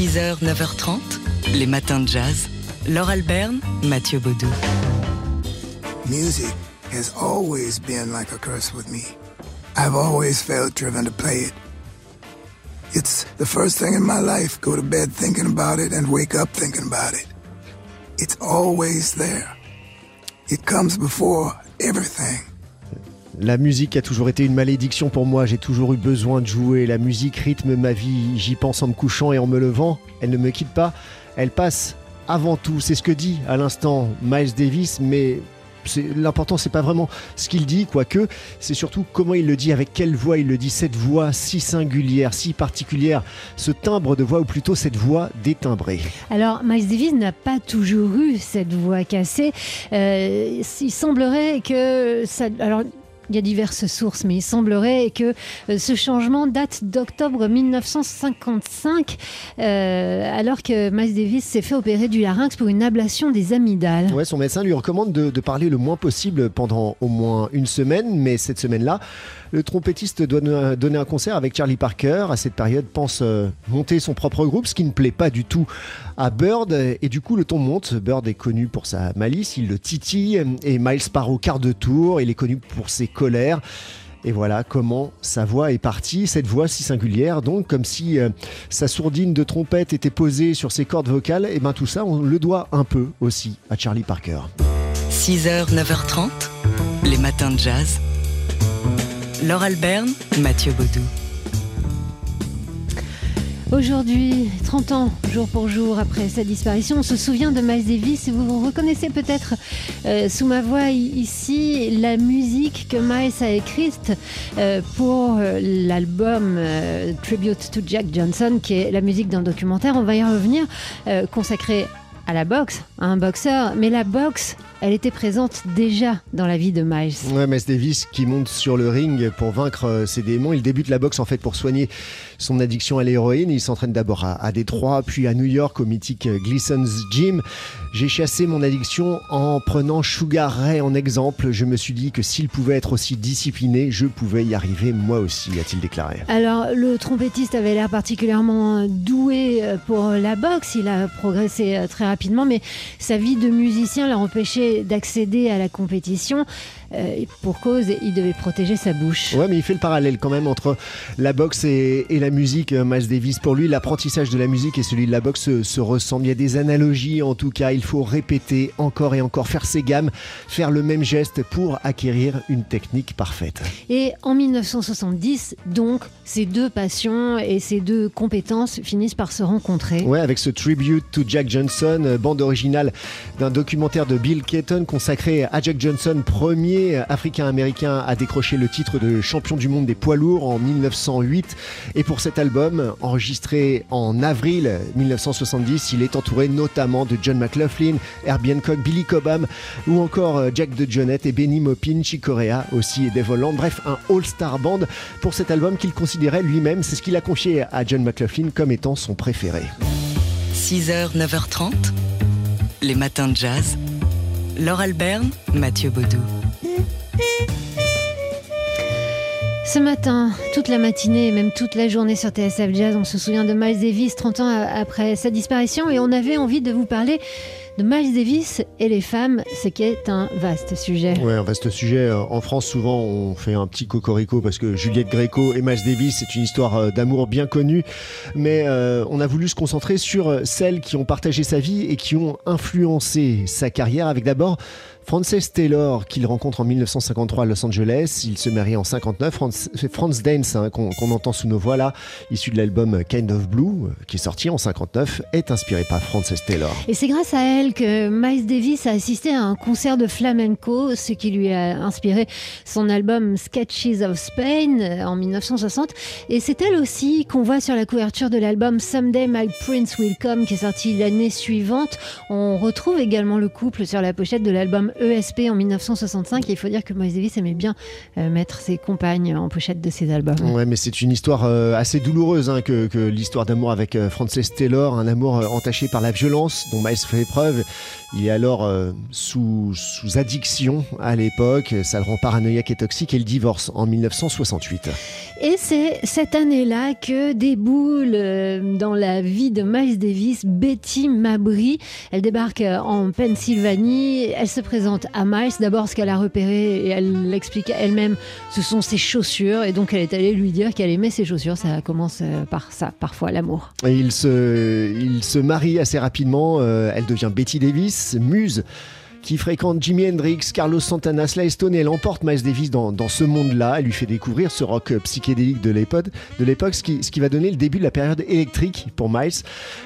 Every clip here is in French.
6h, 9h30, les matins de jazz. Laure Alberne, Mathieu Baudou. Music has always been like a curse with me. I've always felt driven to play it. It's the first thing in my life. Go to bed thinking about it and wake up thinking about it. It's always there. It comes before everything. La musique a toujours été une malédiction pour moi, j'ai toujours eu besoin de jouer. La musique rythme ma vie, j'y pense en me couchant et en me levant. Elle ne me quitte pas, elle passe avant tout. C'est ce que dit à l'instant Miles Davis, mais l'important c'est pas vraiment ce qu'il dit quoique. C'est surtout comment il le dit avec quelle voix il le dit. Cette voix si singulière si particulière ce timbre de voix ou plutôt cette voix détimbrée. Alors Miles Davis n'a pas toujours eu cette voix cassée. Euh, il semblerait que ça alors il y a diverses sources, mais il semblerait que euh, ce changement date d'octobre 1955, euh, alors que Miles Davis s'est fait opérer du larynx pour une ablation des amygdales. Ouais, son médecin lui recommande de, de parler le moins possible pendant au moins une semaine, mais cette semaine-là, le trompettiste doit donner un concert avec Charlie Parker. À cette période, pense euh, monter son propre groupe, ce qui ne plaît pas du tout à Bird. Et du coup, le ton monte. Bird est connu pour sa malice, il le titille. Et Miles part quart de tour. Il est connu pour ses colères. Et voilà comment sa voix est partie, cette voix si singulière, donc comme si euh, sa sourdine de trompette était posée sur ses cordes vocales, et bien tout ça, on le doit un peu aussi à Charlie Parker. 6h, 9h30, les matins de jazz. Laure Alberne, Mathieu Baudou. Aujourd'hui, 30 ans, jour pour jour après sa disparition, on se souvient de Miles Davis. Vous vous reconnaissez peut-être euh, sous ma voix ici la musique que Miles a écrite euh, pour euh, l'album Tribute to Jack Johnson, qui est la musique d'un documentaire. On va y revenir, consacré à la boxe, à un boxeur. Mais la boxe, elle était présente déjà dans la vie de Miles. Ouais, Miles Davis qui monte sur le ring pour vaincre euh, ses démons. Il débute la boxe en fait pour soigner son addiction à l'héroïne. Il s'entraîne d'abord à, Détroit, puis à New York au mythique euh, Gleason's Gym. J'ai chassé mon addiction en prenant Sugar Ray en exemple. Je me suis dit que s'il pouvait être aussi discipliné, je pouvais y arriver moi aussi, a-t-il déclaré. Alors, le trompettiste avait l'air particulièrement doué euh, pour la boxe. Il a progressé très rapidement, mais sa vie de musicien l'a empêché d'accéder à la compétition. Euh, pour cause, il devait protéger sa bouche. Ouais, mais il fait le parallèle quand même entre la boxe et, et la musique. euh, Miles Davis, pour lui, l'apprentissage de la musique et celui de la boxe se, se ressemblent. Il y a des analogies, en tout cas. Il faut répéter encore et encore, faire ses gammes, faire le même geste pour acquérir une technique parfaite. Et en 1970, donc, ces deux passions et ces deux compétences finissent par se rencontrer. Ouais, avec ce tribute to Jack Johnson, euh, bande originale d'un documentaire de Bill Keaton consacré à Jack Johnson, premier africain-américain à décrocher le titre de champion du monde des poids lourds en 1908. Et pour cet album, enregistré en avril 1970, il est entouré notamment de John McLaughlin, Herbie Hancock, Billy Cobham ou encore euh, Jack de Jonette et Benny Maupin, Chick Corea aussi et Dave Holland. Bref, un all-star band pour cet album qu'il considérait lui-même, c'est ce qu'il a confié à John McLaughlin comme étant son préféré. 6h, 9h30, les matins de jazz. Laure Alberne, Mathieu Baudou. Ce matin, toute la matinée et même toute la journée sur TSF Jazz, on se souvient de Miles Davis 30 ans après sa disparition et on avait envie de vous parler de Miles Davis et les femmes, ce qui est un vaste sujet. Ouais, un vaste sujet. En France, souvent, on fait un petit cocorico parce que Juliette Gréco et Miles Davis, c'est une histoire euh, d'amour bien connue. Mais euh, on a voulu se concentrer sur celles qui ont partagé sa vie et qui ont influencé sa carrière avec d'abord Frances Taylor, qu'il rencontre en 1953 à Los Angeles. Il se marie en 59. Franz, Franz Dance, hein, qu'on qu entend sous nos voix là, issu de l'album Kind of Blue, qui est sorti en 59, est inspiré par Frances Taylor. Et c'est grâce à elle que Miles Davis a assisté à un concert de flamenco, ce qui lui a inspiré son album Sketches of Spain en 1960. Et c'est elle aussi qu'on voit sur la couverture de l'album Someday My Prince Will Come, qui est sorti l'année suivante. On retrouve également le couple sur la pochette de l'album ESP en 1965. Et il faut dire que Miles Davis aimait bien mettre ses compagnes en pochette de ses albums. Ouais, mais c'est une histoire assez douloureuse hein, que l'histoire d'amour avec Frances Taylor, un amour entaché par la violence dont Miles fait preuve. Il est alors sous, sous addiction à l'époque, ça le rend paranoïaque et toxique et il divorce en 1968. Et c'est cette année-là que déboule euh, dans la vie de Miles Davis Betty Mabry. Elle débarque euh, en Pennsylvanie. Elle se présente à Miles. D'abord, ce qu'elle a repéré, et elle l'explique elle-même, ce sont ses chaussures. Et donc, elle est allée lui dire qu'elle aimait ses chaussures. Ça commence euh, par ça, parfois, l'amour. Et il se, il se marie assez rapidement. Elle devient Betty Davis, muse qui fréquente Jimi Hendrix, Carlos Santana, Sly Stone et elle emporte Miles Davis dans, ce monde-là. Elle lui fait découvrir ce rock psychédélique de l'époque, ce qui va donner le début de la période électrique pour Miles.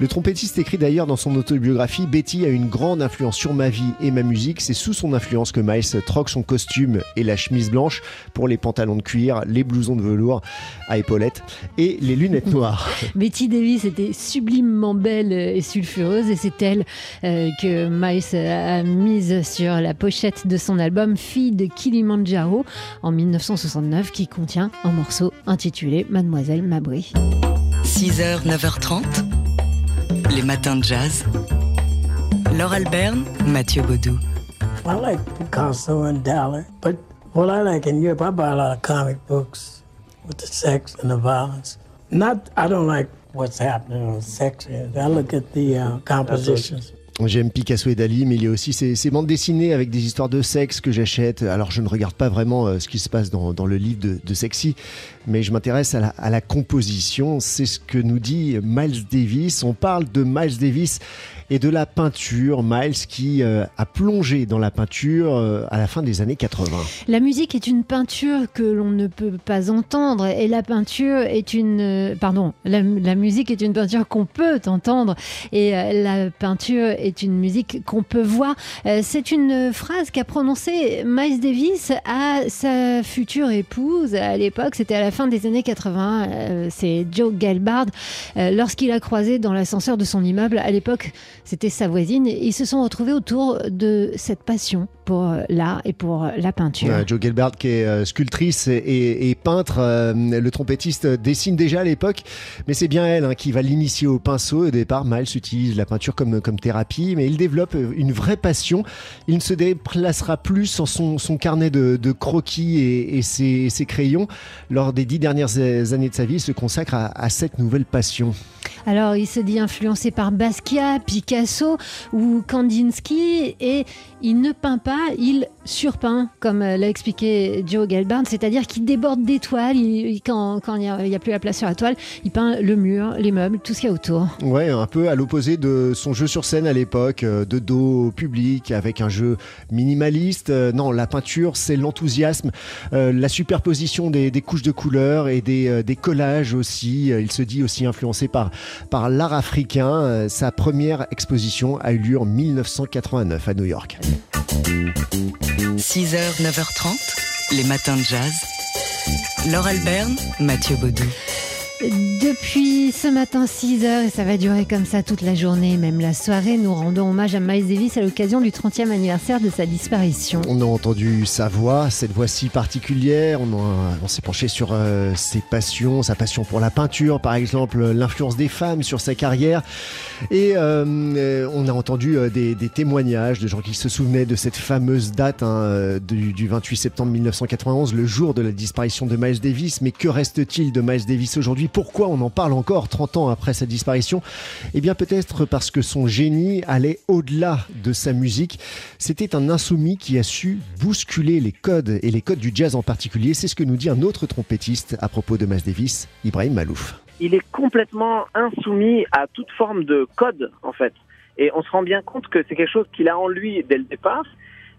Le trompettiste écrit d'ailleurs dans son autobiographie Betty a une grande influence sur ma vie et ma musique. C'est sous son influence que Miles troque son costume et la chemise blanche pour les pantalons de cuir, les blousons de velours à épaulettes et les lunettes noires. Betty Davis était sublimement belle et sulfureuse et c'est elle euh, que Miles a mis sur la pochette de son album Fille de Kilimanjaro en 1969 qui contient un morceau intitulé Mademoiselle Mabry. 6h, 9h30, les matins de jazz. Laure Alberne, Mathieu Baudou. I like Picasso and Dali, but what I like in Europe, I buy a lot of comic books with the sex and the violence. Not, I don't like what's happening on sex. I look at the uh, compositions. J'aime Picasso et Dali, mais il y a aussi ces, bandes dessinées avec des histoires de sexe que j'achète. Alors je ne regarde pas vraiment euh, ce qui se passe dans, le livre de, Sexy, mais je m'intéresse à la, à la composition. C'est ce que nous dit Miles Davis. On parle de Miles Davis et de la peinture. Miles qui euh, a plongé dans la peinture euh, à la fin des années 80. La musique est une peinture que l'on ne peut pas entendre et la peinture est une... Euh, pardon, la, musique est une peinture qu'on peut entendre et la peinture est une musique qu'on peut voir. C'est une phrase qu'a prononcée Miles Davis à sa future épouse à l'époque, c'était à la fin des années 80, c'est Joe Gelbard, lorsqu'il a croisé dans l'ascenseur de son immeuble à l'époque c'était sa voisine. Ils se sont retrouvés autour de cette passion pour l'art et pour la peinture. Joe Gelbart, qui est euh, sculptrice et, peintre, euh, le trompettiste dessine déjà à l'époque, mais c'est bien elle hein, qui va l'initier au pinceau. Au départ, Miles utilise la peinture comme, comme thérapie, mais il développe une vraie passion. Il ne se déplacera plus sans son, son carnet de, croquis et, ses, crayons. Lors des dix dernières années de sa vie, il se consacre à cette nouvelle passion. Alors, il se dit influencé par Basquiat, Picasso ou Kandinsky et il ne peint pas, il surpeint, comme l'a expliqué Joe Gelbarn, c'est-à-dire qu'il déborde d'étoiles. Quand, quand il n'y a, plus la place sur la toile, il peint le mur, les meubles, tout ce qu'il y a autour. Ouais, un peu à l'opposé de son jeu sur scène à l'époque, euh, de dos au public, avec un jeu minimaliste. Euh, non, la peinture, c'est l'enthousiasme, euh, la superposition des, couches de couleurs et des, des, collages aussi. Il se dit aussi influencé par, par l'art africain. Sa première exposition a eu lieu en 1989 à New York. 6h, 9h30, les matins de jazz. Laure Alberne, Mathieu Baudou. Depuis ce matin 6 heures, et ça va durer comme ça toute la journée, même la soirée, nous rendons hommage à Miles Davis à l'occasion du 30e anniversaire de sa disparition. On a entendu sa voix, cette voix si particulière, on, s'est penché sur euh, ses passions, sa passion pour la peinture par exemple, l'influence des femmes sur sa carrière, et euh, on a entendu euh, des, témoignages de gens qui se souvenaient de cette fameuse date hein, du, du 28 septembre 1991, le jour de la disparition de Miles Davis, mais que reste-t-il de Miles Davis aujourd'hui? Pourquoi on en parle encore 30 ans après sa disparition Eh bien peut-être parce que son génie allait au-delà de sa musique. C'était un insoumis qui a su bousculer les codes et les codes du jazz en particulier. C'est ce que nous dit un autre trompettiste à propos de Miles Davis, Ibrahim Malouf. Il est complètement insoumis à toute forme de code en fait. Et on se rend bien compte que c'est quelque chose qu'il a en lui dès le départ,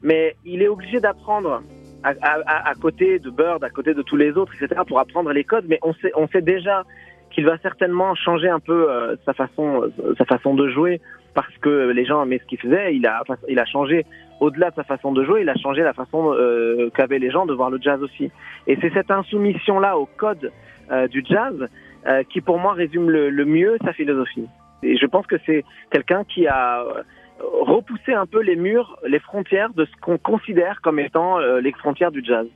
mais il est obligé d'apprendre à, côté de Bird, à côté de tous les autres, etc., pour apprendre les codes. Mais on sait, on sait déjà qu'il va certainement changer un peu euh, sa façon, euh, sa façon de jouer parce que les gens aimaient ce qu'il faisait. Il a, il a changé au-delà de sa façon de jouer, il a changé la façon euh, qu'avaient les gens de voir le jazz aussi. Et c'est cette insoumission-là au code du jazz qui, pour moi, résume le, le, mieux sa philosophie. Et je pense que c'est quelqu'un qui a repousser un peu les murs, les frontières de ce qu'on considère comme étant euh, les frontières du jazz.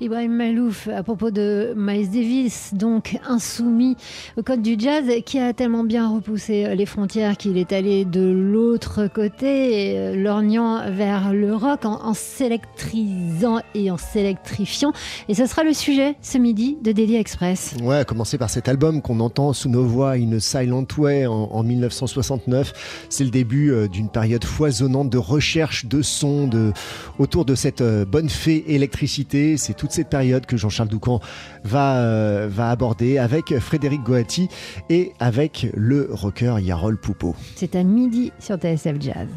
Ibrahim Malouf, à propos de Miles Davis, donc insoumis au code du jazz, qui a tellement bien repoussé les frontières qu'il est allé de l'autre côté, euh, lorgnant vers le rock en, en s'électrisant et en s'électrifiant. Et ce sera le sujet ce midi de Daily Express. Ouais, à commencer par cet album qu'on entend sous nos voix, In Silent Way, en, en 1969. C'est le début euh, d'une période foisonnante de recherche de sons autour de cette euh, bonne fée électricité. C'est toute cette période que Jean-Charles Doucan va, euh, va aborder avec Frédéric Goati et avec le rocker Yarol Poupeau. C'est à midi sur TSF Jazz.